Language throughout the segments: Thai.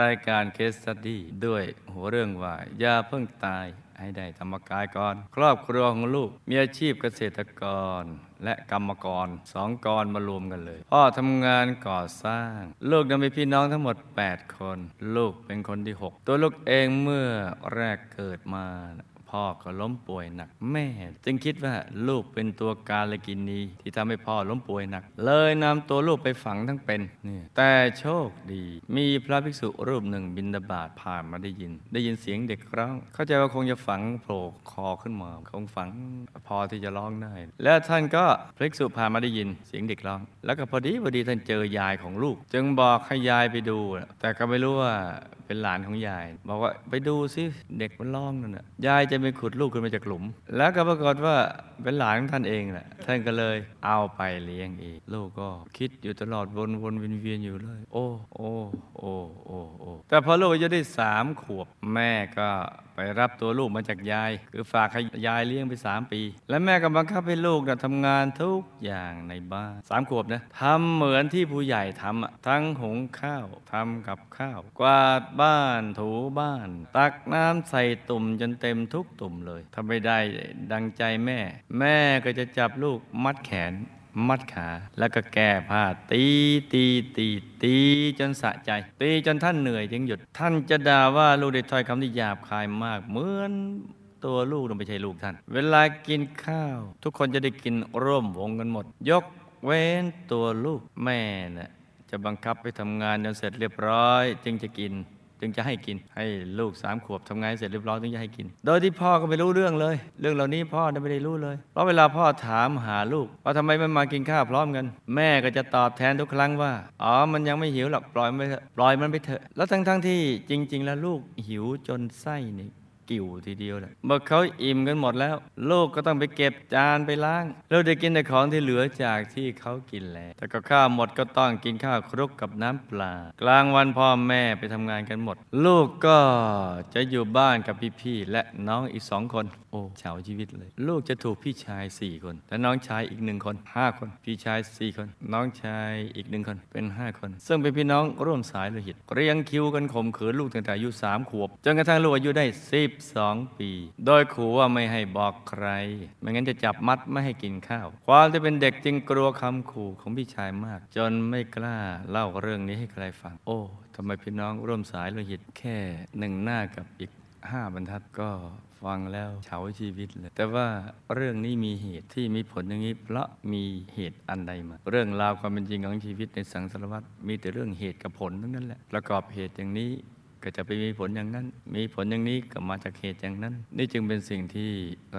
รายการเคสสตี้ด้วยหัวเรื่องว่าอย่าเพิ่งตายให้ได้ธรรมกายก่อน ครอบครัวของลูกมีอาชีพเกษตรกร และกรรมกรสองกรมารวมกันเลย พ่อทำงานก่อสร้าง ลูกนั้นมีพี่น้องทั้งหมด 8 คน ลูกเป็นคนที่ 6 ตัวลูกเองเมื่อแรกเกิดมา พ่อก็ล้มป่วยหนัก แม่ จึงคิดว่าลูกเป็นตัวกาลกินีที่ทำให้พ่อล้มป่วยหนัก เลยนำตัวลูกไปฝังทั้งเป็นเนี่ยแต่โชคดี มีพระภิกษุรูปหนึ่งบินดาบาตผ่านมาได้ยิน ได้ยินเสียงเด็กร้อง เข้าใจว่าคงจะฝังโผล่คอขึ้นมาคงฝังพอที่จะร้องได้ แล้วท่านก็พระภิกษุผ่านมาได้ยินเสียงเด็กร้อง แล้วก็พอดีพอดีท่านเจอยายของลูก จึงบอกให้ยายไปดู แต่ก็ไม่รู้ว่า เป็นหลานของยาย บอกว่าไปดูซิเด็กมันร้องนั่นน่ะยายจะไปขุดลูกขึ้นมาจากหลุม แล้วก็ปรากฏว่าเป็นหลานของท่านเองแหละท่านก็เลยเอาไปเลี้ยงเองลูกก็คิดอยู่ตลอดวนวนเวียนเวียนอยู่เลย โอ้โอ้โอ้โอ้โอ้แต่พอลูกอายุได้สามขวบแม่ก็ไปรับตัวลูกมาจากยาย คือฝากให้ยายเลี้ยงไปสามปี และแม่ก็บังคับให้ลูกนะทำงานทุกอย่างในบ้านสามขวบนะทำเหมือนที่ผู้ใหญ่ทำอะทั้งหุงข้าวทำกับข้าว กวาดบ้านถูบ้าน ตักน้ำใส่ตุ่มจนเต็มทุกตุ่มเลยถ้าไม่ได้ดังใจแม่ แม่ก็จะจับลูกมัดแขน มัดขา แล้วก็แก้ผ้าตีตีตีตีจนสะใจ ตีจนท่านเหนื่อยจึงหยุด ท่านจะด่าว่าลูกได้ถ้อยคำที่หยาบคายมาก เหมือนตัวลูกน่ะไม่ใช่ลูกท่าน เวลากินข้าว ทุกคนจะได้กินร่วมวงกันหมด ยกเว้นตัวลูกแม่น่ะจะบังคับไปทำงานจนเสร็จเรียบร้อย จึงจะกิน จึงจะให้กิน ให้ลูกสามขวบทำงานเสร็จเรียบร้อยถึงจะให้กิน โดยที่พ่อก็ไม่รู้เรื่องเลย เรื่องเหล่านี้พ่อไม่ได้รู้เลย เพราะเวลาพ่อถามหาลูกว่าทำไมไม่มากินข้าวพร้อมกัน แม่ก็จะตอบแทนทุกครั้งว่าอ๋อมันยังไม่หิวหรอกปล่อยมันไปเถอะปล่อยมันไปเถอะแล้วทั้งทั้งๆที่จริง ๆ แล้วลูกหิวจนไส้นี่ กิ่วทีเดียวแหละเมื่อเขาอิ่มกันหมดแล้ว ลูกก็ต้องไปเก็บจานไปล้างเราได้กินแต่ของที่เหลือจากที่เขากินแล้ว แต่ก็ข้าวหมดก็ต้องกินข้าวคลุกกับน้ำปลา กลางวันพ่อแม่ไปทำงานกันหมด ลูกก็จะอยู่บ้านกับพี่ๆและน้องอีกสองคน โอ้เฉาชีวิตเลย ลูกจะถูกพี่ชายสี่คน และน้องชายอีกหนึ่งคนห้าคน พี่ชายสี่คน น้องชายอีกหนึ่งคนเป็นห้าคน ซึ่งเป็นพี่น้องร่วมสายโลหิตเรียงคิวกันข่มขืนลูกตั้งแต่อายุสามขวบจนกระทั่งลูกอายุได้สิบสองปี โดยขู่ว่าไม่ให้บอกใคร ไม่งั้นจะจับมัดไม่ให้กินข้าว ความที่เป็นเด็กจึงกลัวคำขู่ของพี่ชายมาก จนไม่กล้าเล่าเรื่องนี้ให้ใครฟัง โอ้ทำไมพี่น้องร่วมสายโลหิตแค่หนึ่งหน้ากับอีกห้าบรรทัดก็ฟังแล้วเฉาชีวิตเลย แต่ว่าเรื่องนี้มีเหตุที่มีผลอย่างนี้เพราะมีเหตุอันใดมา เรื่องราวความเป็นจริงของชีวิตในสังสารวัตรมีแต่เรื่องเหตุกับผลทั้งนั้นแหละ ประกอบเหตุอย่างนี้ ก็จะไปมีผลอย่างนั้น มีผลอย่างนี้ก็มาจากเหตุอย่างนั้น นี่จึงเป็นสิ่งที่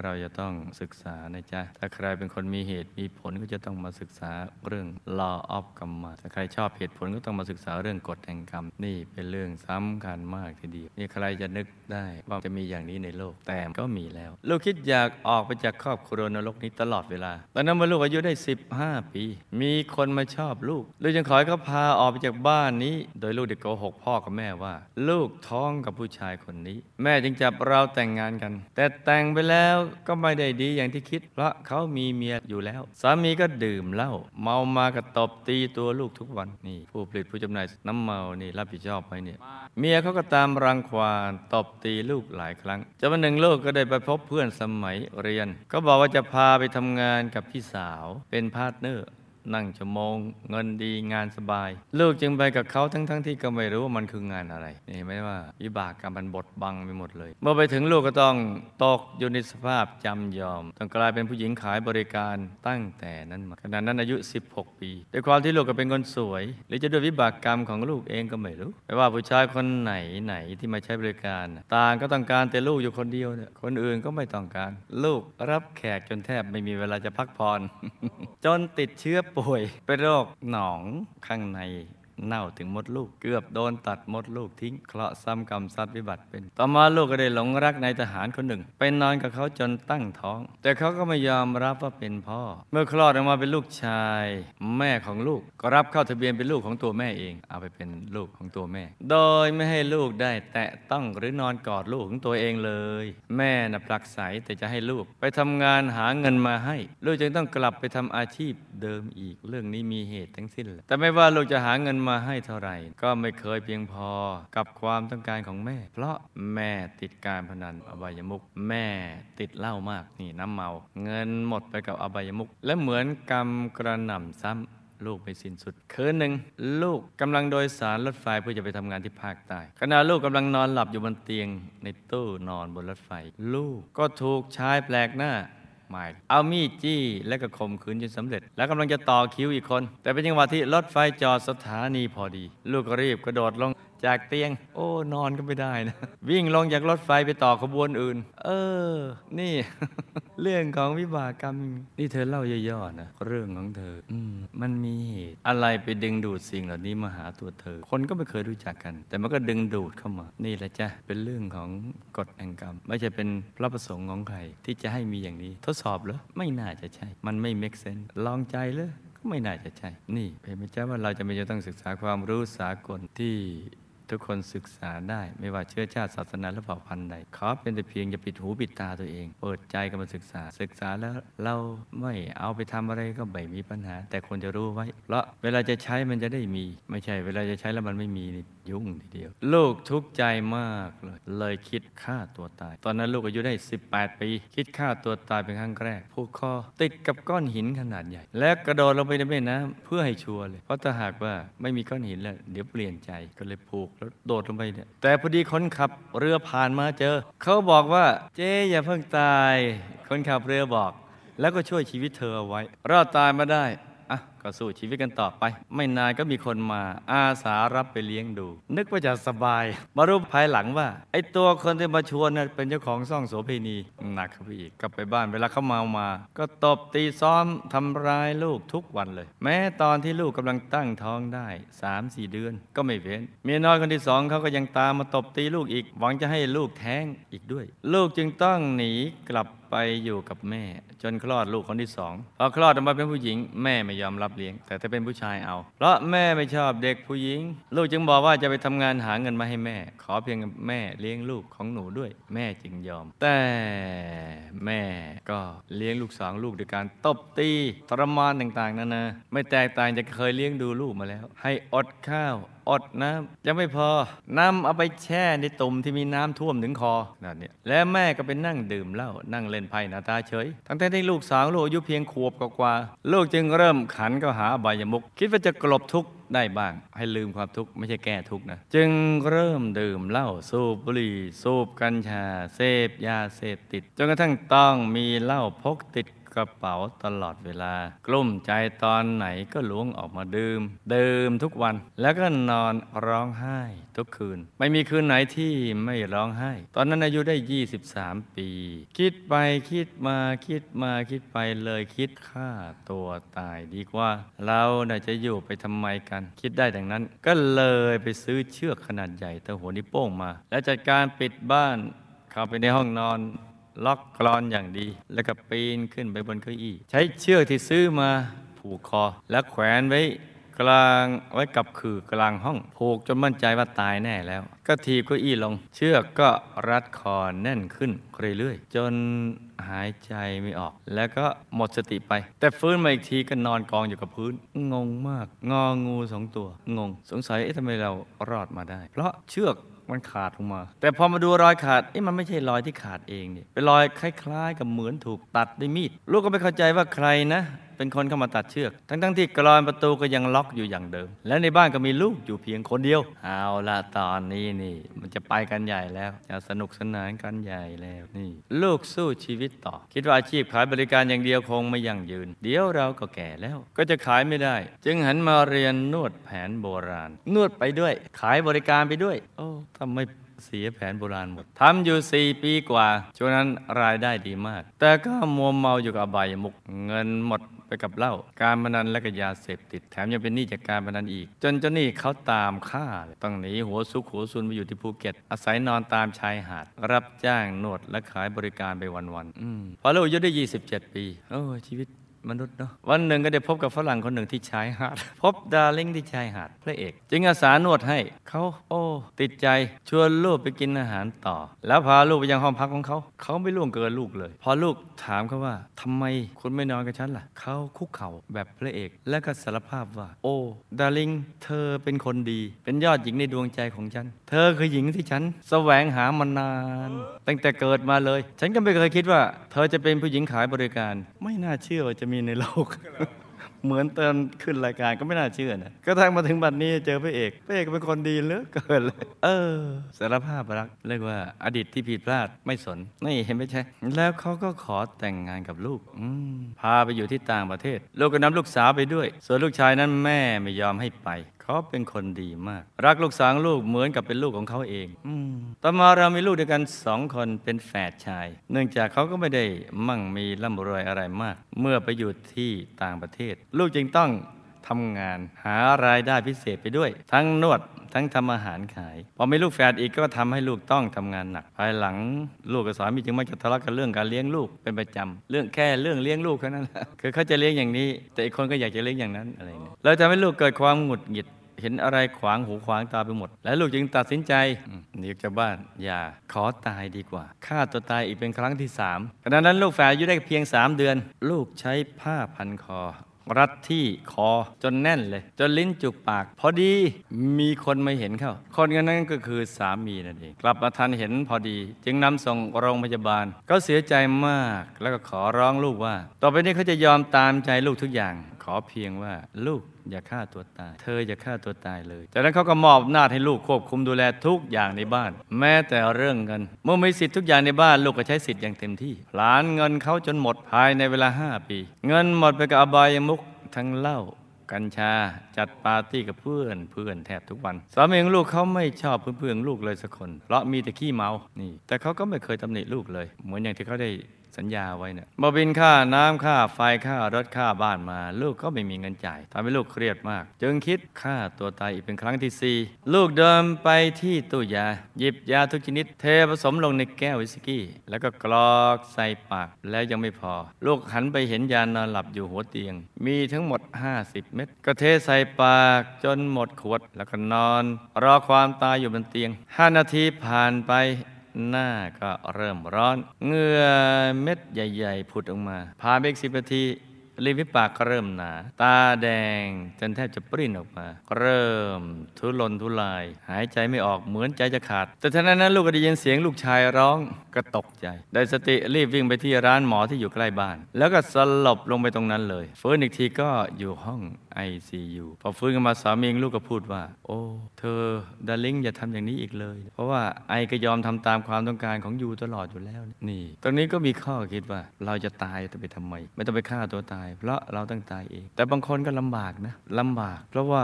เราจะต้องศึกษานะจ๊ะ ถ้าใครเป็นคนมีเหตุมีผลก็จะต้องมาศึกษาเรื่อง law of กรรมถ้าใครชอบเหตุผลก็ต้องมาศึกษาเรื่องกฎแห่งกรรม นี่เป็นเรื่องสำคัญมากทีเดียว นี่ใครจะนึกได้ว่าจะมีอย่างนี้ในโลก แต่ก็มีแล้ว ลูกคิดอยากออกไปจากครอบครัวนรกนี้ตลอดเวลา ตอนนั้นเมื่อลูกอายุได้ 15 ปี มีคนมาชอบลูก ลูกจึงขอให้เขาพาออกไปจากบ้านนี้ โดยลูกได้โกหกพ่อกับแม่ว่าลููกท้องกับผู้ชายคนนี้ แม่จึงจับเราแต่งงานกัน แต่แต่งไปแล้วก็ไม่ได้ดีอย่างที่คิด เพราะเขามีเมียอยู่แล้ว สามีก็ดื่มเหล้าเมามาก็ตบตีตัวลูกทุกวันนี่ ผู้ผลิตผู้จำหน่ายน้ำเมานี่รับผิดชอบไหมเนี่ยเมียเขาก็ตามรังควานตบตีลูกหลายครั้งจนวันหนึ่งลูกก็ได้ไปพบเพื่อนสมัยเรียน ก็บอกว่าจะพาไปทำงานกับพี่สาวเป็น partner นั่งชั่วโมง เงินดีงานสบาย ลูกจึงไปกับเขาทั้งๆที่ก็ไม่รู้ว่ามันคืองานอะไรนี่ไม่ว่าวิบากกรรมมันบดบังไปหมดเลย เมื่อไปถึงลูกก็ต้องตกอยู่ในสภาพจำยอมต้องกลายเป็นผู้หญิงขายบริการตั้งแต่นั้นมาขณะนั้นอายุ 16 ปีด้วยความที่ลูกก็เป็นคนสวย หรือจะด้วยวิบากกรรมของลูกเองก็ไม่รู้ไม่ว่าผู้ชายคนไหนไหนที่มาใช้บริการ ต่างก็ต้องการแต่ลูกอยู่คนเดียวเนี่ยคนอื่นก็ไม่ต้องการ ลูกรับแขกจนแทบไม่มีเวลาจะพักผ่อนจนติดเชื้อป่วยเป็นโรคหนองข้างใน เน่าถึงมดลูก เกือบโดนตัดมดลูกทิ้งเคราะห์ซ้ำกรรมซัดวิบัติเป็น ต่อมาลูกก็ได้หลงรักนายทหารคนหนึ่ง ไปนอนกับเขาจนตั้งท้อง แต่เขาก็ไม่ยอมรับว่าเป็นพ่อ เมื่อคลอดออกมาเป็นลูกชาย แม่ของลูกก็รับเข้าทะเบียนเป็นลูกของตัวแม่เอง เอาไปเป็นลูกของตัวแม่ โดยไม่ให้ลูกได้แตะต้องหรือนอนกอดลูกของตัวเองเลย แม่น่ะผลักไสแต่จะให้ลูก ไปทำงานหาเงินมาให้ ลูกจึงต้องกลับไปทำอาชีพเดิมอีกเรื่องนี้มีเหตุทั้งสิ้นแต่ไม่ว่าลูกจะหาเงินมาให้เท่าไหร่ ก็ไม่เคยเพียงพอกับความต้องการของแม่ เพราะแม่ติดการพนันอบายมุกแม่ติดเหล้ามากนี่น้ำเมา เงินหมดไปกับอบายมุกและเหมือนกรรมกระหน่ำซ้ำลูกไม่สิ้นสุด คืนหนึ่ง ลูกกำลังโดยสารรถไฟเพื่อจะไปทำงานที่ภาคใต้ขณะลูกกำลังนอนหลับอยู่บนเตียงในตู้นอนบนรถไฟ ลูกก็ถูกชายแปลกหน้า มาย เอามีดจี้และก็ข่มขืนจนสำเร็จ แล้วกำลังจะต่อคิวอีกคน แต่เป็นจังหวะที่รถไฟจอดสถานีพอดี ลูกก็รีบกระโดดลง จากเตียง โอ้นอนก็ไม่ได้นะ วิ่งลงจากรถไฟไปต่อขบวนอื่น เออ นี่ เรื่องของวิบากกรรม นี่เธอเล่าย่อๆนะเรื่องของเธออืมันมีเหตุอะไรไปดึงดูดสิ่งเหล่านี้มาหาตัวเธอ คนก็ไม่เคยรู้จักกัน แต่มันก็ดึงดูดเข้ามา นี่แหละจ้ะเป็นเรื่องของกฎแห่งกรรม ไม่ใช่เป็นพระประสงค์ของใครที่จะให้มีอย่างนี้ ทดสอบเหรอไม่น่าจะใช่ มันไม่ make s e n ลองใจเลยก็ไม่น่าจะใช่ นี่เห็นไหมจ๊ะว่าเราจะไม่จะต้องศึกษาความรู้สากลที่ ทุกคนศึกษาได้ไม่ว่าเชื้อชาติศาสนาหรือเผ่าพันธุ์ใดขอเป็นแต่เพียงอย่าปิดหูปิดตาตัวเอง เปิดใจกันมาศึกษา ศึกษาแล้วเราไม่เอาไปทำอะไรก็ไม่มีปัญหา แต่ควรจะรู้ไว้ เพราะเวลาจะใช้มันจะได้มี ไม่ใช่ เวลาจะใช้แล้วมันไม่มีนี่ ยุ่งทีเดียว ลูกทุกข์ใจมากเลย เลยคิดฆ่าตัวตาย ตอนนั้นลูกอายุได้ 18 ปี คิดฆ่าตัวตายเป็นครั้งแรกผูกคอติดกับก้อนหินขนาดใหญ่ และกระโดดลงไปในแม่น้ำเพื่อให้ชัวร์เลย เพราะถ้าหากว่าไม่มีก้อนหินแล้วเดี๋ยวเปลี่ยนใจก็เลยผูกแล้วโดดลงไปเนี่ยแต่พอดีคนขับเรือผ่านมาเจอ เขาบอกว่าเจ๊อย่าเพิ่งตาย คนขับเรือบอก แล้วก็ช่วยชีวิตเธอเอาไว้รอดตายมาได้ ก็สู้ชีวิตกันต่อไป ไม่นานก็มีคนมาอาสารับไปเลี้ยงดู นึกว่าจะสบาย มารู้ภายหลังว่า ไอ้ตัวคนที่มาชวนน่ะเป็นเจ้าของซ่องโสเพณีหนักเข้าไปอีกกลับไปบ้านเวลาเขาเมามา ก็ตบตีซ้อมทำร้ายลูกทุกวันเลย แม้ตอนที่ลูกกำลังตั้งท้องได้3-4เดือน ก็ไม่เว้นเมียน้อยคนที่สองเขาก็ยังตามมาตบตีลูกอีก หวังจะให้ลูกแท้งอีกด้วย ลูกจึงต้องหนีกลับไปอยู่กับแม่ จนคลอดลูกคนที่สองพอคลอดออกมาเป็นผู้หญิง แม่ไม่ยอมรับเลี้ยง แต่ถ้าเป็นผู้ชายเอา เพราะแม่ไม่ชอบเด็กผู้หญิง ลูกจึงบอกว่าจะไปทำงานหาเงินมาให้แม่ ขอเพียงแม่เลี้ยงลูกของหนูด้วย แม่จึงยอม แต่แม่ก็เลี้ยงลูกสองลูกด้วยการตบตีทรมานต่างๆนานาไม่แตกต่างจากเคยเลี้ยงดูลูกมาแล้ว ให้อดข้าว อดน้ำยังไม่พอนำเอาไปแช่ในตุ่มที่มีน้ำท่วมถึงคอนั่นเนี่ยและแม่ก็ไปนั่งดื่มเหล้านั่งเล่นไพ่นาตาเฉย ทั้งๆที่ลูกสาวลูกอายุเพียงขวบกว่าลูกจึงเริ่มขันก็หาอบายมุก คิดว่าจะกลบทุกข์ได้บ้าง ให้ลืมความทุกข์ไม่ใช่แก้ทุกข์นะจึงเริ่มดื่มเหล้าสูบบุหรี่สูบกัญชาเสพยาเสพติดจนกระทั่งต้องมีเหล้าพกติด กระเป๋าตลอดเวลา กลุ้มใจตอนไหนก็ล้วงออกมาดื่ม ดื่มทุกวันแล้วก็นอนร้องไห้ทุกคืน ไม่มีคืนไหนที่ไม่ร้องไห้ ตอนนั้นอายุได้ 23 ปี คิดไปคิดมาคิดมาคิดไปเลยคิดฆ่าตัวตายดีกว่า เราน่าจะอยู่ไปทำไมกัน คิดได้ดังนั้น ก็เลยไปซื้อเชือกขนาดใหญ่เท่าหัวนิ้วโป้งมา แล้วจัดการปิดบ้านเข้าไปในห้องนอน ล็อกกรอนอย่างดี แล้วก็ปีนขึ้นไปบนเก้าอี้ ใช้เชือกที่ซื้อมาผูกคอ แล้วแขวนไว้ กลางไว้กับคือกลางห้องผูกจนมั่นใจว่าตายแน่แล้ว ก็ทีบเก้าอี้ลง เชือกก็รัดคอแน่นขึ้นเรื่อยๆจนหายใจไม่ออก แล้วก็หมดสติไป แต่ฟื้นมาอีกทีก็นอนกองอยู่กับพื้น งงมาก งองูสองตัว งง สงสัยเอ๊ะทำไมเรารอดมาได้ เพราะเชือกมันขาดลงมา แต่พอมาดูรอยขาดเอ๊ะมันไม่ใช่รอยที่ขาดเองเนี่ยเป็นรอยคล้าย ๆ กับเหมือนถูกตัดด้วยมีด ลูกก็ไม่เข้าใจว่าใครนะ เป็นคนเข้ามาตัดเชือก ทั้งๆที่กรอนประตูก็ยังล็อกอยู่อย่างเดิม และในบ้านก็มีลูกอยู่เพียงคนเดียว เอาละตอนนี้นี่มันจะไปกันใหญ่แล้วจะสนุกสนานกันใหญ่แล้วนี่ ลูกสู้ชีวิตต่อ คิดว่าอาชีพขายบริการอย่างเดียวคงไม่ยั่งยืน เดี๋ยวเราก็แก่แล้ว ก็จะขายไม่ได้ จึงหันมาเรียนนวดแผนโบราณ นวดไปด้วย ขายบริการไปด้วย โอ้ทำไม เสียแผนโบราณหมดทำอยู่ 4 ปีกว่าช่วงนั้นรายได้ดีมาก แต่ก็มัวเมาอยู่กับอบายมุกเงินหมดไปกับเหล้าการพนันและก็ยาเสพติดแถมยังเป็นหนี้จากการพนันอีก จนเจ้าหนี้เขาตามฆ่าต้องหนีหัวซุกหัวซุนไปอยู่ที่ภูเก็ต อาศัยนอนตามชายหาด รับจ้างนวดและขายบริการไปวันๆพอลูกอายุได้ 27 ปีโอ้ชีวิต มนุษย์เนาะวันหนึ่งก็ได้พบกับฝรั่งคนหนึ่งที่ชายหาด พบ darling ที่ชายหาดพระเอก จึงอาสานวดให้เขาโอ้ติดใจชวนลูกไปกินอาหารต่อ แล้วพาลูกไปยังห้องพักของเขา เขาไม่ล่วงเกินลูกเลย พอลูกถามเขาว่าทำไมคุณไม่นอนกับฉันล่ะเขาคุกเข่าแบบพระเอก และก็สารภาพว่า โอ้ darling เธอเป็นคนดี เป็นยอดหญิงในดวงใจของฉัน เธอคือหญิงที่ฉันแสวงหามานาน ตั้งแต่เกิดมาเลย ฉันก็ไม่เคยคิดว่า เธอจะเป็นผู้หญิงขายบริการ ไม่น่าเชื่อว่าจะมีในโลก เหมือนตอนขึ้นรายการก็ไม่น่าเชื่อนะก็ทั้งมาถึงบัดนี้เจอพระเอกพระเอกเป็นคนดีเหลือเกินเลยเออสารภาพรักเรียกว่าอดีตที่ผิดพลาดไม่สนนี่เห็นไหมใช่ แล้วเขาก็ขอแต่งงานกับลูกอืมพาไปอยู่ที่ต่างประเทศ ลูกก็นำลูกสาวไปด้วย ส่วนลูกชายนั้นแม่ไม่ยอมให้ไป เขาเป็นคนดีมาก รักลูกสาวลูกเหมือนกับเป็นลูกของเขาเองอต่อมาเรามีลูกด้วยกันสองคนเป็นแฝดชาย เนื่องจากเขาก็ไม่ได้มั่งมีร่ำรวยอะไรมาก เมื่อไปอยู่ที่ต่างประเทศ ลูกจึงต้องทำงานหารายได้พิเศษไปด้วย ทั้งนวดทั้งทำอาหารขาย พอมีลูกแฝดอีกก็ทำให้ลูกต้องทำงานหนัก ภายหลังลูกกับสามีจึงมักจะทะเลาะกันเรื่องการเลี้ยงลูกเป็นประจำเรื่องแค่เรื่องเลี้ยงลูกแค่นั้นคือเขาจะเลี้ยงอย่างนี้ แต่อีกคนก็อยากจะเลี้ยงอย่างนั้นอะไรอย่างนี้แล้วทำให้ลูกเกิดความหงุดหงิด เห็นอะไรขวางหูขวางตาไปหมด แล้วลูกจึงตัดสินใจหนีออกจากบ้าน อย่าขอตายดีกว่าฆ่าตัวตายอีกเป็นครั้งที่สามขณะนั้นลูกแฝดอายุได้เพียงสามเดือน ลูกใช้ผ้าพันคอรัดที่คอจนแน่นเลย จนลิ้นจุกปาก พอดีมีคนมาเห็นเข้า คนคนนั้นก็คือสามีนั่นเอง กลับมาทันเห็นพอดี จึงนำส่งโรงพยาบาล ก็เสียใจมากแล้วก็ขอร้องลูกว่า ต่อไปนี้เขาจะยอมตามใจลูกทุกอย่าง ขอเพียงว่าลูกอย่าฆ่าตัวตาย เธออย่าฆ่าตัวตายเลย จากนั้นเขาก็มอบหน้าให้ลูกควบคุมดูแลทุกอย่างในบ้าน แม้แต่เรื่องเงิน เมื่อมีสิทธิ์ทุกอย่างในบ้านลูกก็ใช้สิทธิ์อย่างเต็มที่ผลานเงินเขาจนหมดภายในเวลา 5 ปี เงินหมดไปกับอบายมุกทั้งเหล้ากัญชาจัดปาร์ตี้กับเพื่อนเพื่อนแทบทุกวันสามีของลูกเขาไม่ชอบเพื่อนเพื่อนๆลูกเลยสักคน เพราะมีแต่ขี้เมา นี่ แต่เขาก็ไม่เคยตำหนิลูกเลย เหมือนอย่างที่เขาได้ สัญญาไว้เนี่ยบบินค่าน้ำค่าไฟค่ารถค่าบ้านมา ลูกก็ไม่มีเงินจ่ายทำให้ลูกเครียดมาก จึงคิดฆ่าตัวตายอีกเป็นครั้งที่สี่ลูกเดินไปที่ตู้ยา หยิบยาทุกชนิด เทผสมลงในแก้ววิสกี้ แล้วก็กรอกใส่ปากแล้วยังไม่พอ ลูกหันไปเห็นยานอนหลับอยู่หัวเตียง มีทั้งหมด 50 เม็ดก็เทใส่ปากจนหมดขวดแล้วก็นอน รอความตายอยู่บนเตียง5นาทีผ่านไป หน้าก็เริ่มร้อนเหงื่อเม็ดใหญ่ ๆ ผุดออกมาผ่านไปอีกสิบนาทีริมฝีปากก็เริ่มหนา ตาแดงจนแทบจะปริ้นออกมา เริ่มทุรนทุราย หายใจไม่ออกเหมือนใจจะขาด แต่ทันใดนั้นลูกก็ได้ยินเสียงลูกชายร้องก็ตกใจ ได้สติรีบวิ่งไปที่ร้านหมอที่อยู่ใกล้บ้าน แล้วก็สลบลงไปตรงนั้นเลยฟื้นอีกทีก็อยู่ห้อง ICU พอฟื้นขึ้นมาสามีลูกก็พูดว่า โอ้ เธอดาริงอย่าทำอย่างนี้อีกเลย เพราะว่าไอก็ยอมทำตามความต้องการของยูตลอดอยู่แล้ว นี่ ตรงนี้ก็มีข้อคิดว่าเราจะตายจะไปทำไม ไม่ต้องไปฆ่าตัวตาย เพราะเราต้องตายเอง แต่บางคนก็ลำบากนะลำบาก เพราะว่า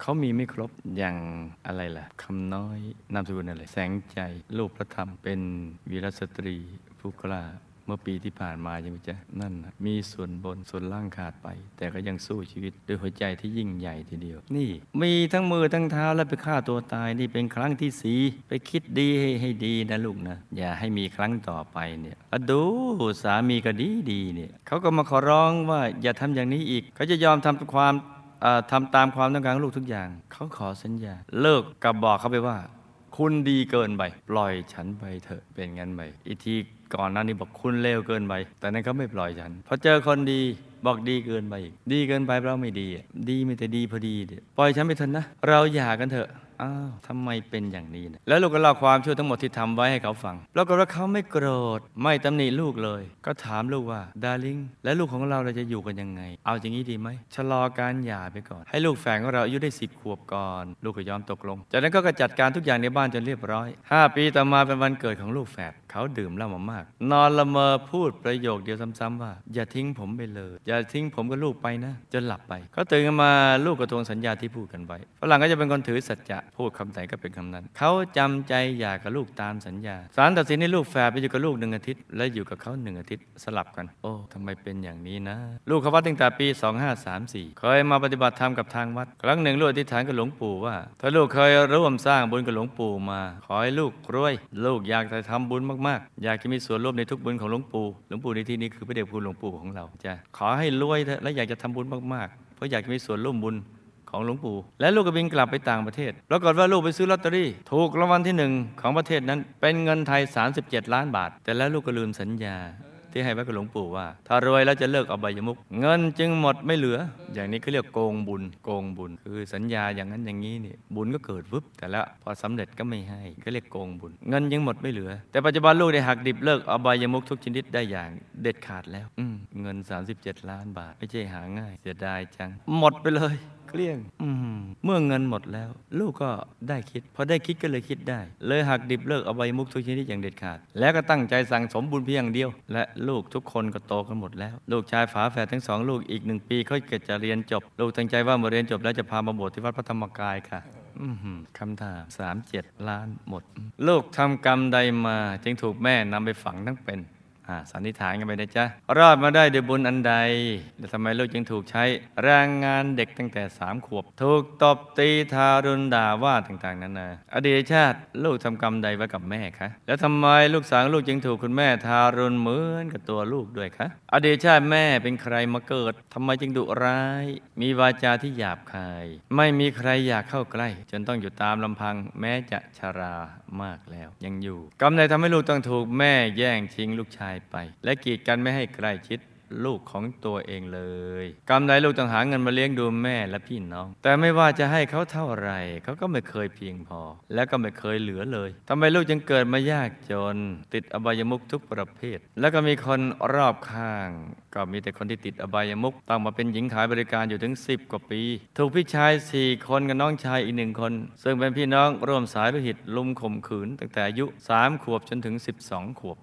เขามีไม่ครบอย่างอะไรล่ะคำน้อยนามสกุลอะไรแสงใจลูกพระธรรมเป็นวีรสตรีผู้กล้า มื่อปีที่ผ่านมาใช่ไหมจ๊ะนั่นนะมีส่วนบนส่วนล่างขาดไป แต่ก็ยังสู้ชีวิตด้วยหัวใจที่ยิ่งใหญ่ทีเดียว นี่ มีทั้งมือทั้งเท้าแล้วไปฆ่าตัวตายนี่เป็นครั้งที่สีไปคิดดีให้ให้ดีนะลูกนะ อย่าให้มีครั้งต่อไปเนี่ยอดูสามีก็ดีดีเนี่ยเขาก็มาขอร้องว่าอย่าทำอย่างนี้อีก เขาจะยอมทำความเอ่อทำตามความต้องการของลูกทุกอย่าง เขาขอสัญญา เลิกกับบอกเขาไปว่า คุณดีเกินไป ปล่อยฉันไปเถอะเป็นงั้นไปอีกที ก่อนหน้านี้บอกคุณเลวเกินไป แต่นั้นเขาไม่ปล่อยฉันพอเจอคนดีบอกดีเกินไปอีกดีเกินไปเราไม่ดี ดีไม่แต่ดีพอดีเดี๋ยวปล่อยฉันไปเถอะนะ เราหย่ากันเถอะอ้าวทำไมเป็นอย่างนี้นะแล้วลูกก็เล่าความชั่วทั้งหมดที่ทำไว้ให้เขาฟังปรากฏว่าเขาไม่โกรธ ไม่ตำหนิลูกเลย ก็ถามลูกว่าดาริงและลูกของเราเราจะอยู่กันยังไง เอาอย่างนี้ดีไหมชะลอการหย่าไปก่อน ให้ลูกแฝงของเราอายุได้สิบขวบก่อน ลูกก็ยอมตกลง จากนั้นก็จัดการทุกอย่างในบ้านจนเรียบร้อยห้าปีต่อมาเป็นวันเกิดของลูกแฝดเขาดื่มเหล้ามามาก นอนละเมอพูดประโยคเดียวซ้ำๆว่า อย่าทิ้งผมไปเลย อย่าทิ้งผมกับลูกไปนะ จนหลับไป เขาตื่นมาลูกก็ทวงสัญญาที่พูดกันไว้ฝรั่งก็จะเป็นคนถือสัจจะพูดคำไหนก็เป็นคำนั้น เขาจำใจอยากกับลูกตามสัญญาศาลตัดสินให้ลูกแฝดไปอยู่กับลูกหนึ่งอาทิตย์และอยู่กับเขาหนึ่งอาทิตย์สลับกัน โอ้ทำไมเป็นอย่างนี้นะ ลูกเขาวัดตั้งแต่ปี 2534 เคยมาปฏิบัติธรรมกับทางวัด ครั้งหนึ่งลูกอธิษฐานกับหลวงปู่ว่าถ้าลูกเคยร่วมสร้างบุญกับหลวงปู่มา ขอให้ลูกรวย ลูกอยากจะทำบุญมากๆ อยากจะมีส่วนร่วมในทุกบุญของหลวงปู่ หลวงปู่ในที่นี้คือพระเดชคุณหลวงปู่ของเราจะขอให้รวยและอยากจะทำบุญมากๆ เพราะอยากจะมีส่วนร่วมบุญของหลวงปู่ และลูกก็บินกลับไปต่างประเทศปรากฏว่าลูกไปซื้อลอตเตอรี่ ถูกรางวัลที่หนึ่งของประเทศนั้น เป็นเงินไทย 37 ล้านบาท แต่แล้วลูกก็ลืมสัญญา ที่ให้ไว้กับหลวงปู่ว่า ถ้ารวยแล้วจะเลิกอบายมุกเงินจึงหมดไม่เหลือ อย่างนี้เขาเรียกโกงบุญ โกงบุญ คือสัญญาอย่างนั้นอย่างนี้นี่บุญก็เกิดวึบแต่ละพอสำเร็จก็ไม่ให้ก็เรียกโกงบุญ เงินยังหมดไม่เหลือ แต่ปัจจุบันลูกได้หักดิบเลิกอบายมุกทุกชนิดได้อย่างเด็ดขาดแล้วอืมเงิน 37 ล้านบาท ไม่ใช่หาง่าย เสียดายจัง หมดไปเลย เกลี้ยงอืมเมื่อเงินหมดแล้ว ลูกก็ได้คิดพอได้คิดก็เลยคิดได้ เลยหักดิบเลิกอบายมุกทุกชนิดอย่างเด็ดขาด แล้วก็ตั้งใจสั่งสมบุญเพียงเดียว และลูกทุกคนก็โตกันหมดแล้ว ลูกชายฝาแฝดทั้งสองลูกอีกหนึ่งปีเขาเกิดจะเรียนจบ ลูกตั้งใจว่าเมื่อเรียนจบแล้วจะพามาบวชที่วัดพระธรรมกายค่ะคำถามสามเจ็ดล้านหมด ลูกทำกรรมใดมา จึงถูกแม่นำไปฝังทั้งเป็น สันนิษฐานกันไปนะจ๊ะ รอดมาได้ด้วยบุญอันใดแล้วทำไมลูกจึงถูกใช้แรงงานเด็กตั้งแต่สามขวบ ถูกตบตีทารุณด่าว่าต่างๆนานาอดีตชาติลูกทำกรรมใดไว้กับแม่คะ แล้วทำไมลูกสาวลูกจึงถูกคุณแม่ทารุณเหมือนกับตัวลูกด้วยคะ อดีตชาติแม่เป็นใครมาเกิดทำไมจึงดุร้าย มีวาจาที่หยาบคาย ไม่มีใครอยากเข้าใกล้ จนต้องอยู่ตามลำพัง แม้จะชรามากแล้ว ยังอยู่ กรรมใดทำให้ลูกต้องถูกแม่แย่งชิงลูกชายไป และกีดกันไม่ให้ใกล้ชิดลูกของตัวเองเลยกรรลูกต้องหาเงินมาเลี้ยงดูแม่และพี่น้อง แต่ไม่ว่าจะให้เขาเท่าไรเขาก็ไม่เคยเพียงพอ และก็ไม่เคยเหลือเลยทำไมลูกจึงเกิดมายากจน ติดอบายมุขทุกประเภท แล้วก็มีคนรอบข้าง ก็มีแต่คนที่ติดอบายมุขต้องมาเป็นหญิงขายบริการอยู่ถึง 10 กว่าปี ถูกพี่ชายสี่คนกับน้องชายอีกหนึ่งคน ซึ่งเป็นพี่น้องร่วมสายโลหิตลุมข่มขืนตั้งแต่อายุ3ขวบจนถึง 12 ขวบ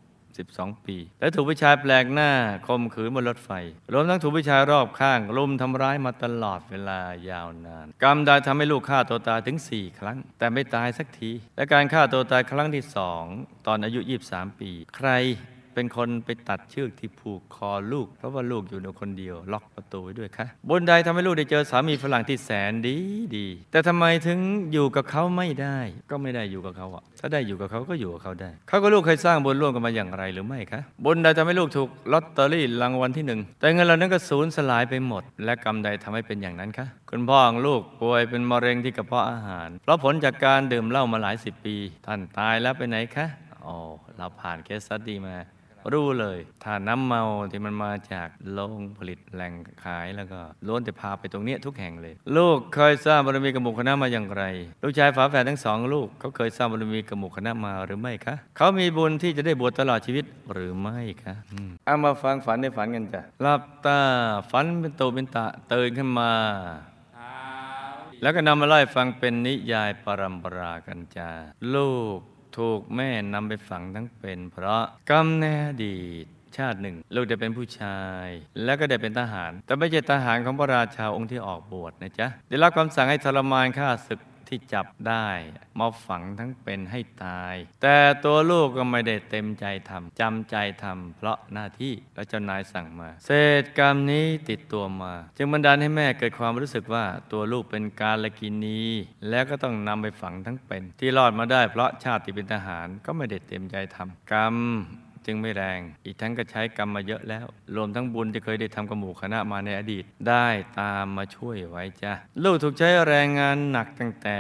12 ปี และถูกผู้ชายแปลกหน้าคมขืนบนรถไฟรวมทั้งถูกผู้ชายรอบข้างรุมทำร้ายมาตลอดเวลายาวนาน กรรมใดทำให้ลูกฆ่าตัวตายถึง 4 ครั้ง แต่ไม่ตายสักที และการฆ่าตัวตายครั้งที่สองตอนอายุ 23 ปี ใคร เป็นคนไปตัดเชือกที่ผูกคอลูก เพราะว่าลูกอยู่ในคนเดียว ล็อกประตูไว้ด้วยคะบนใดทำให้ลูกได้เจอสามีฝรั่งที่แสนดีดี แต่ทำไมถึงอยู่กับเขาไม่ได้ ก็ไม่ได้อยู่กับเขาอะถ้าได้อยู่กับเขาก็อยู่กับเขาได้ เขากับลูกเคยสร้างบุญร่วมกันมาอย่างไรหรือไม่คะบนใดทำให้ลูกถูกลอตเตอรี่รางวัลที่หนึ่งแต่เงินเหล่านั้นก็สูญสลายไปหมด และกรรมใดทำให้เป็นอย่างนั้นคะคุณพ่อของลูกป่วยเป็นมะเร็งที่กระเพาะอาหาร เพราะผลจากการดื่มเหล้ามาหลายสิบปี ท่านตายแล้วไปไหนคะอ๋อเราผ่านเคสสตัดดี้มา รู้เลยถ้าน้ำเมาที่มันมาจากโรงผลิตแหล่งขายแล้วก็ล้วนแต่พาไปตรงเนี้ยทุกแห่งเลย ลูกเคยสร้างบารมีกับหมู่คณะมาอย่างไร ลูกชายฝาแฝดทั้งสองลูกเขาเคยสร้างบารมีกับหมู่คณะมาหรือไม่คะเขามีบุญที่จะได้บวชตลอดชีวิตหรือไม่คะอืมเอามาฟังฝันในฝันกันจ้ะหลับตาฝันเป็นโตเป็นตะตื่นขึ้นมาแล้วก็นำมาไล่าให้ฟังเป็นนิยายปรัมปรากันจ้าลูก ถูกแม่นำไปฝังทั้งเป็น เพราะกรรมในอดีตชาติหนึ่ง ลูกได้เป็นผู้ชาย แล้วก็ได้เป็นทหาร แต่ไม่ใช่ทหารของพระราชาองค์ที่ออกบวชนะจ๊ะ ได้รับคำสั่งให้ทรมานข้าศึก ที่จับได้มาฝังทั้งเป็นให้ตาย แต่ตัวลูกก็ไม่ได้เต็มใจทำจำใจทำเพราะหน้าที่และเจ้านายสั่งมา เศษกรรมนี้ติดตัวมา จึงบันดาลให้แม่เกิดความรู้สึกว่าตัวลูกเป็นการละกินีแล้วก็ต้องนำไปฝังทั้งเป็น ที่รอดมาได้เพราะชาติเป็นทหารก็ไม่ได้เต็มใจทำกรรม จึงไม่แรง อีกทั้งก็ใช้กรรมมาเยอะแล้ว รวมทั้งบุญที่เคยได้ทำกับหมู่คณะมาในอดีต ได้ตามมาช่วยไว้จ้ะลูกถูกใช้แรงงานหนักตั้งแต่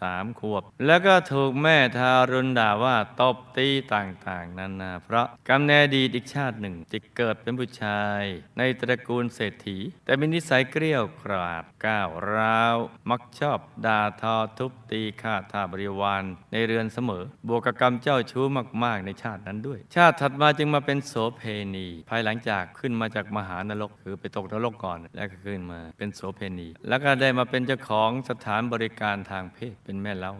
สามขวบ แล้วก็ถูกแม่ทารุณด่าว่าตบตีต่างๆนานาเพราะกรรมในอดีตอีกชาติหนึ่งที่เกิดเป็นผู้ชาย ในตระกูลเศรษฐี แต่มีนิสัยเกรี้ยวกราดก้าวร้าว มักชอบด่าทอทุบตีฆ่าทาบริวารในเรือนเสมอ บวกกับกรรมเจ้าชู้มากๆ ในชาตินั้นด้วย ชาติถัดมาจึงมาเป็นโสเพณี ภายหลังจากขึ้นมาจากมหานรกคือไปตกนรกก่อน แล้วก็ขึ้นมาเป็นโสเพณี แล้วก็ได้มาเป็นเจ้าของสถานบริการทางเพศเป็นแม่เล้า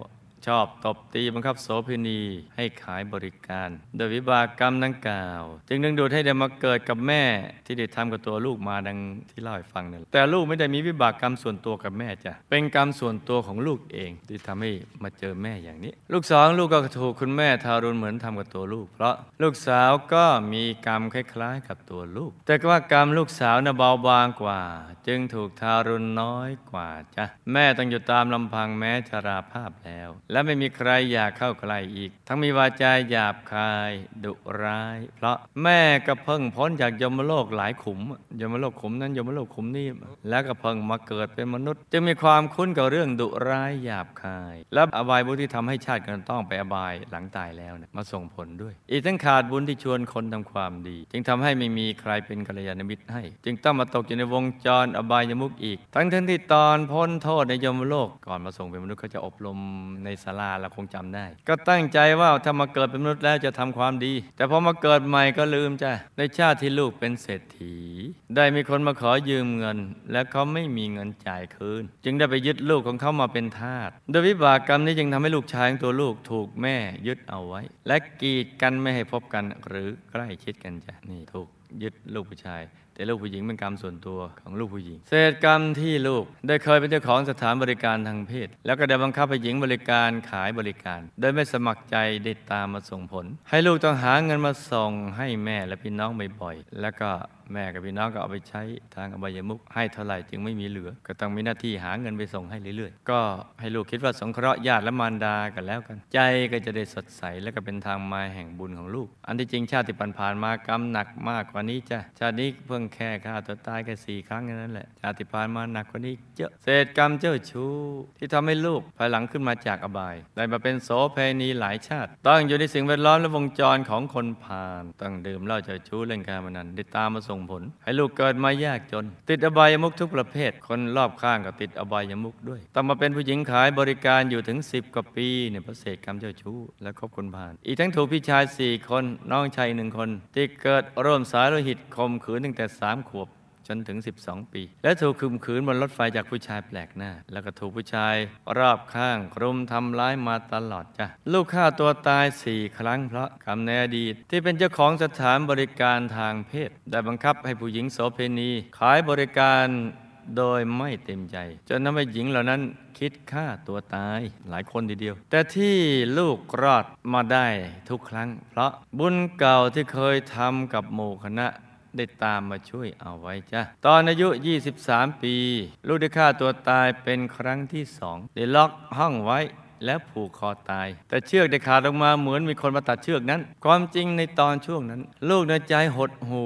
ชอบตบตีบังคับโสเภณีให้ขายบริการ โดยวิบากกรรมดังกล่าว จึงดึงดูดให้ได้มาเกิดกับแม่ที่ได้ทำกับตัวลูกมาดังที่เล่าให้ฟังนั่นแต่ลูกไม่ได้มีวิบากกรรมส่วนตัวกับแม่จ้ะเป็นกรรมส่วนตัวของลูกเองที่ทำให้มาเจอแม่อย่างนี้ ลูกสองลูกก็ถูกคุณแม่ทารุณเหมือนทำกับตัวลูก เพราะลูกสาวก็มีกรรมคล้ายๆ กับตัวลูก แต่ว่ากรรมลูกสาวน่ะเบาบางกว่า จึงถูกทารุณน้อยกว่าจ้ะแม่ต้องอยู่ตามลำพังแม้ชราภาพแล้วและไม่มีใครอยากเข้าใกล้อีก ทั้งมีวาจาหยาบคาย ดุร้าย เพราะแม่ก็เพิ่งพ้นจากยมโลกหลายขุมยมโลกขุมนั้นยมโลกขุมนี้แล้วก็เพิ่งมาเกิดเป็นมนุษย์ จึงมีความคุ้นกับเรื่องดุร้ายหยาบคาย และอบายบุญที่ทำให้ชาติกันต้องไปอบายหลังตายแล้วเนี่ยมาส่งผลด้วย อีกทั้งขาดบุญที่ชวนคนทำความดี จึงทำให้ไม่มีใครเป็นกัลยาณมิตรให้ จึงต้องมาตกอยู่ในวงจรอบายมุกอีก ทั้งทั้งที่ตอนพ้นโทษในยมโลก ก่อนมาส่งเป็นมนุษย์เขาจะอบรมในศาลาเราคงจำได้ ก็ตั้งใจว่าถ้ามาเกิดเป็นมนุษย์แล้วจะทำความดี แต่พอมาเกิดใหม่ก็ลืมจ้ะในชาติที่ลูกเป็นเศรษฐี ได้มีคนมาขอยืมเงิน และเขาไม่มีเงินจ่ายคืน จึงได้ไปยึดลูกของเขามาเป็นทาสโดยวิบากกรรมนี้จึงทำให้ลูกชายของตัวลูกถูกแม่ยึดเอาไว้ และกีดกันไม่ให้พบกันหรือใกล้ชิดกันจ้ะนี่ถูกยึดลูกผู้ชาย แต่ลูกผู้หญิงเป็นกรรมส่วนตัวของลูกผู้หญิง เศษกรรมที่ลูกได้เคยเป็นเจ้าของสถานบริการทางเพศ แล้วก็ได้บังคับให้หญิงบริการขายบริการ โดยไม่สมัครใจได้ตามมาส่งผล ให้ลูกต้องหาเงินมาส่งให้แม่และพี่น้องบ่อยๆแล้วก็ แม่กับพี่น้องก็เอาไปใช้ทางอบายมุขให้เท่าไหร่จึงไม่มีเหลือ ก็ต้องมีหน้าที่หาเงินไปส่งให้เรื่อยๆ ก็ให้ลูกคิดว่าสงเคราะห์ญาติและมารดากันแล้วกัน ใจก็จะได้สดใสและก็เป็นทางมาแห่งบุญของลูก อันที่จริงชาติปันผ่านมากรรมหนักมากกว่านี้จ้ะชาตินี้เพิ่งแค่ฆ่าตัวตายแค่สี่ครั้งแค่นั้นแหละชาติผ่านมาหนักกว่านี้เยอะเศษกรรมเจ้าชู้ที่ทำให้ลูกภายหลังขึ้นมาจากอบาย ได้มาเป็นโสเพณีหลายชาติ ต้องอยู่ในสิ่งแวดล้อมและวงจรของคนผ่าน ต้องดื่มเหล้าเจ้าชู้เล่นการพนันได้ตามมาส่งผล ให้ลูกเกิดมายากจน ติดอบายมุขทุกประเภท คนรอบข้างก็ติดอบายมุขด้วยต้องมาเป็นผู้หญิงขายบริการอยู่ถึง 10 กว่าปีเนี่ยเพระเศษกรรมเจ้าชู้ และคบคนผ่าน อีกทั้งถูกพี่ชายสี่คนน้องชายหนึ่งคน ที่เกิดร่วมสายโลหิตคมขืนตั้งแต่สามขวบ จนถึง 12 ปี และถูกคุมขืนบนรถไฟจากผู้ชายแปลกหน้า แล้วก็ถูกผู้ชาย รอบข้างรุมทำร้ายมาตลอดจ้ะลูกฆ่าตัวตายสี่ครั้งเพราะกรรมในอดีต ที่เป็นเจ้าของสถานบริการทางเพศ ได้บังคับให้ผู้หญิงโสเพณีขายบริการโดยไม่เต็มใจ จนทำให้หญิงเหล่านั้นคิดฆ่าตัวตายหลายคนทีเดียว แต่ที่ลูกรอดมาได้ทุกครั้ง เพราะบุญเก่าที่เคยทำกับหมู่คณะ ได้ตามมาช่วยเอาไว้จ้ะตอนอายุ 23 ปี ลูกได้ฆ่าตัวตายเป็นครั้งที่สองได้ล็อกห้องไว้ แล้วผูกคอตาย แต่เชือกได้ขาดออกมาเหมือนมีคนมาตัดเชือกนั้น ความจริงในตอนช่วงนั้น ลูกในใจหดหู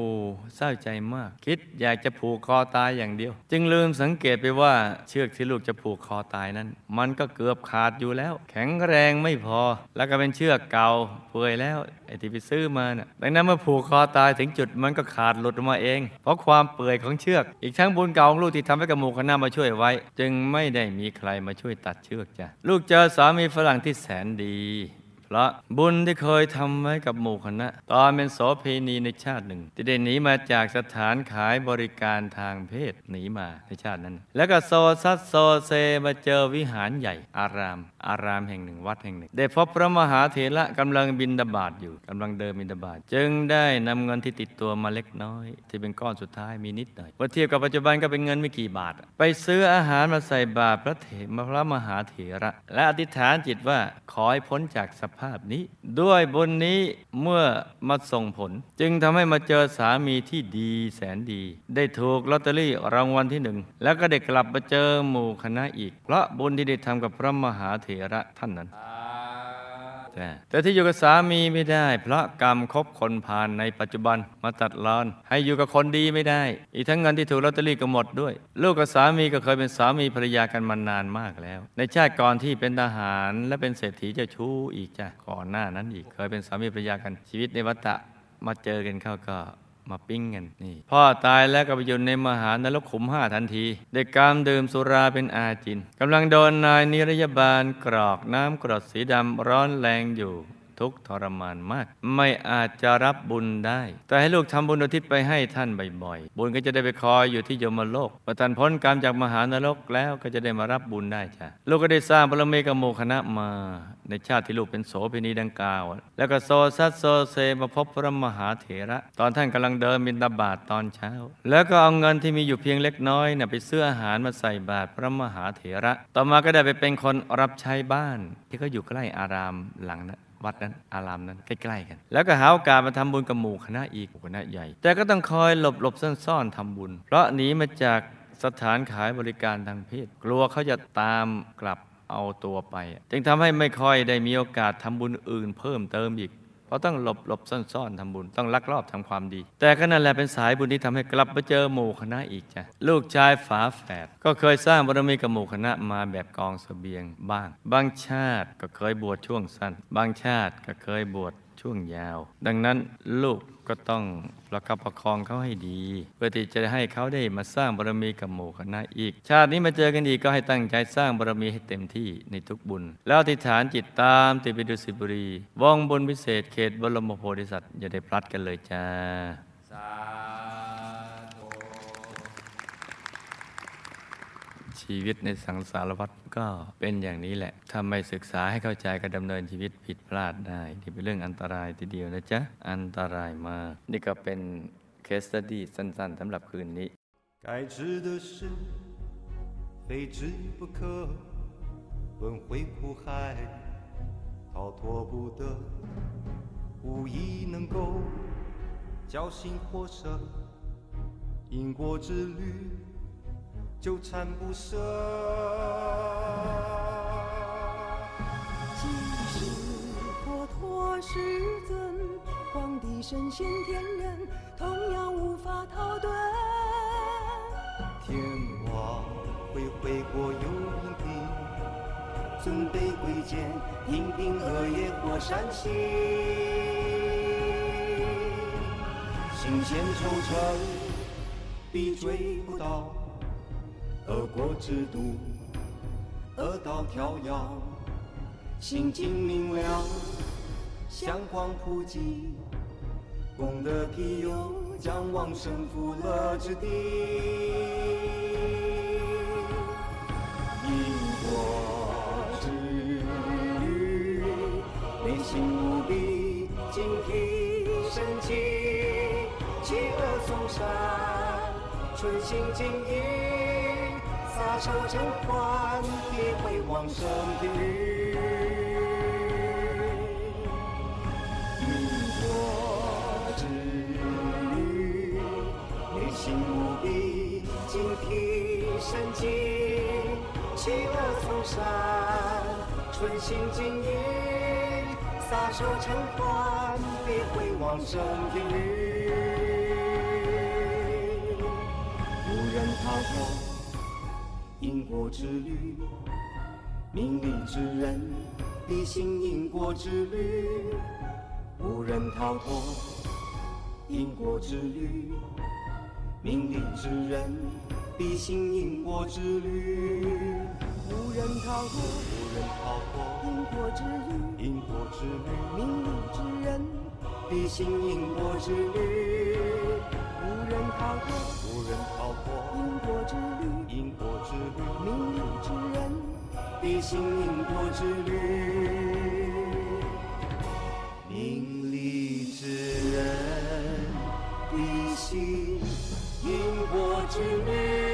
เศร้าใจมาก คิดอยากจะผูกคอตายอย่างเดียว จึงลืมสังเกตไปว่าเชือกที่ลูกจะผูกคอตายนั้น มันก็เกือบขาดอยู่แล้ว แข็งแรงไม่พอ แล้วก็เป็นเชือกเก่าเปื่อยแล้วไอ้ที่ไปซื้อมาน่ะดังนั้นเมื่อผูกคอตายถึงจุดมันก็ขาดหลุดออกมาเอง เพราะความเปื่อยของเชือก อีกทั้งบุญเก่าของลูกที่ทำให้กับหมู่คณะมาช่วยไว้ จึงไม่ได้มีใครมาช่วยตัดเชือกจ้ะลูกเจอสามีฝรั่งที่แสนดี พราะบุญที่เคยทำไว้กับหมู่คณะ ตอนเป็นโสเพณีในชาติหนึ่ง ที่ได้หนีมาจากสถานขายบริการทางเพศหนีมาในชาตินั้น แล้วก็โซซัดโซเซมาเจอวิหารใหญ่ อาราม อารามแห่งหนึ่งวัดแห่งหนึ่ง ได้พบพระมหาเถระกำลังบินดาบาตอยู่กำลังเดินบินดาบาตจึงได้นำเงินที่ติดตัวมาเล็กน้อย ที่เป็นก้อนสุดท้ายมีนิดหน่อยเมื่อเทียบกับปัจจุบันก็เป็นเงินไม่กี่บาท ไปซื้ออาหารมาใส่บาตรพระเถระพระมหาเถระ และอธิษฐานจิตว่าขอให้พ้นจากสภาพนี้ ด้วยบุญนี้เมื่อมาส่งผล จึงทำให้มาเจอสามีที่ดีแสนดี ได้ถูกลอตเตอรี่รางวัลที่หนึ่ง แล้วก็ได้กลับมาเจอหมู่คณะอีก เพราะบุญที่ได้ทำกับพระมหาเถระท่านนั้น แต่ที่อยู่กับสามีไม่ได้ เพราะกรรมคบคนผ่านในปัจจุบันมาตัดรอน ให้อยู่กับคนดีไม่ได้ อีกทั้งเงินที่ถูกลอตเตอรี่ก็หมดด้วย ลูกกับสามีก็เคยเป็นสามีภรรยากันมานานมากแล้ว ในชาติก่อนที่เป็นทหารและเป็นเศรษฐีเจ้าชู้อีกจ้ะก่อนหน้านั้นอีกเคยเป็นสามีภรรยากันชีวิตในวัฏฏะมาเจอกันเข้าก็ มาปิ้งกันนี่พ่อตายแล้วก็ไปอยู่ในมหานรกขุมห้าทันทีเด็กกามดื่มสุราเป็นอาจินกำลังโดนนายนิรยาบาลกรอกน้ำกรดสีดำร้อนแรงอยู่ ทุกข์ทรมานมาก ไม่อาจจะรับบุญได้ แต่ให้ลูกทำบุญอุทิศไปให้ท่านบ่อยๆ บุญก็จะได้ไปคอยอยู่ที่ยมโลกประทานพ้นกรรมจากมหานรกแล้วก็จะได้มารับบุญได้จ้ะลูกก็ได้สร้างบารมีกับหมู่คณะมาในชาติที่ลูกเป็นโสเภณีดังกล่าว แล้วก็โซซัดโซเซมาพบพระมหาเถระ ตอนท่านกำลังเดินบินตาบาตตอนเช้า แล้วก็เอาเงินที่มีอยู่เพียงเล็กน้อยเนี่ยไปซื้ออาหารมาใส่บาตรพระมหาเถระ ต่อมาก็ได้ไปเป็นคนรับใช้บ้าน ที่เขาอยู่ใกล้อารามหลังนั้น วัดนั้นอารามนั้นใกล้ๆกัน แล้วก็หาโอกาสมาทำบุญกับหมู่คณะอีกหมู่คณะใหญ่ แต่ก็ต้องคอยหลบหลบๆซ่อนๆทำบุญ เพราะหนีมาจากสถานขายบริการทางเพศ กลัวเขาจะตามกลับเอาตัวไป จึงทำให้ไม่ค่อยได้มีโอกาสทำบุญอื่นเพิ่มเติมอีก ราะต้องหลบหลบซ่อนซ่อนๆทำบุญต้องลักลอบทำความดี แต่ก็นั่นแหละเป็นสายบุญที่ทำให้กลับมาเจอหมู่คณะอีกจ้ะลูกชายฝาแฝดก็เคยสร้างบารมีกับหมู่คณะมาแบบกองเสบียงบ้าง บางชาติก็เคยบวชช่วงสั้น บางชาติก็เคยบวช ช่วงยาว ดังนั้นลูกก็ต้องประคับประคองเขาให้ดี เพื่อที่จะให้เขาได้มาสร้างบารมีกับหมู่คณะอีก ชาตินี้มาเจอกันอีกก็ให้ตั้งใจสร้างบารมีให้เต็มที่ในทุกบุญ แล้วอธิษฐานจิตตามติดไปดุสิตบุรีวงบุญพิเศษเขตบรมโพธิสัตว์อย่าได้พลัดกันเลยจ้า ชีวิตในสังสารวัฏก็เป็นอย่างนี้แหละ ถ้าไม่ศึกษาให้เข้าใจก็ดำเนินชีวิตผิดพลาดได้นี่เป็นเรื่องอันตรายทีเดียวนะจ๊ะ อันตรายมาก นี่ก็เป็นเคสตดี้สั้นๆสำหรับคืนนี้ 该知的事，非知不可。轮回苦海，逃脱不得，无疑能够侥幸获胜。因果之旅， 纠缠不舍。即是佛陀世尊，皇帝神仙天人，同样无法逃遁。天网恢恢过又频频，尊卑贵贱，频频恶业或善行。心弦抽成，必追不到；恶果之毒，恶道飘摇。心境明了，香光普及，功德庇佑，将往生福乐之地。因果之旅，内心无比警惕深情，弃恶从善，存心经营，撒手成欢，跌回往生的雨。如果之旅，内心无比警惕神经，弃恶从善，存心经营，撒手成欢，跌回往生的雨。无人逃脱。因果之旅，名利之人必行因果之旅，无人逃脱因果之旅，名利之人必行因果之旅，无人逃脱无人逃脱因果之旅，因果之旅，名利之人必行因果之旅，无人逃脱。之旅，因果之旅，命运之人，必行因果之旅，命理之人，必行因果之旅。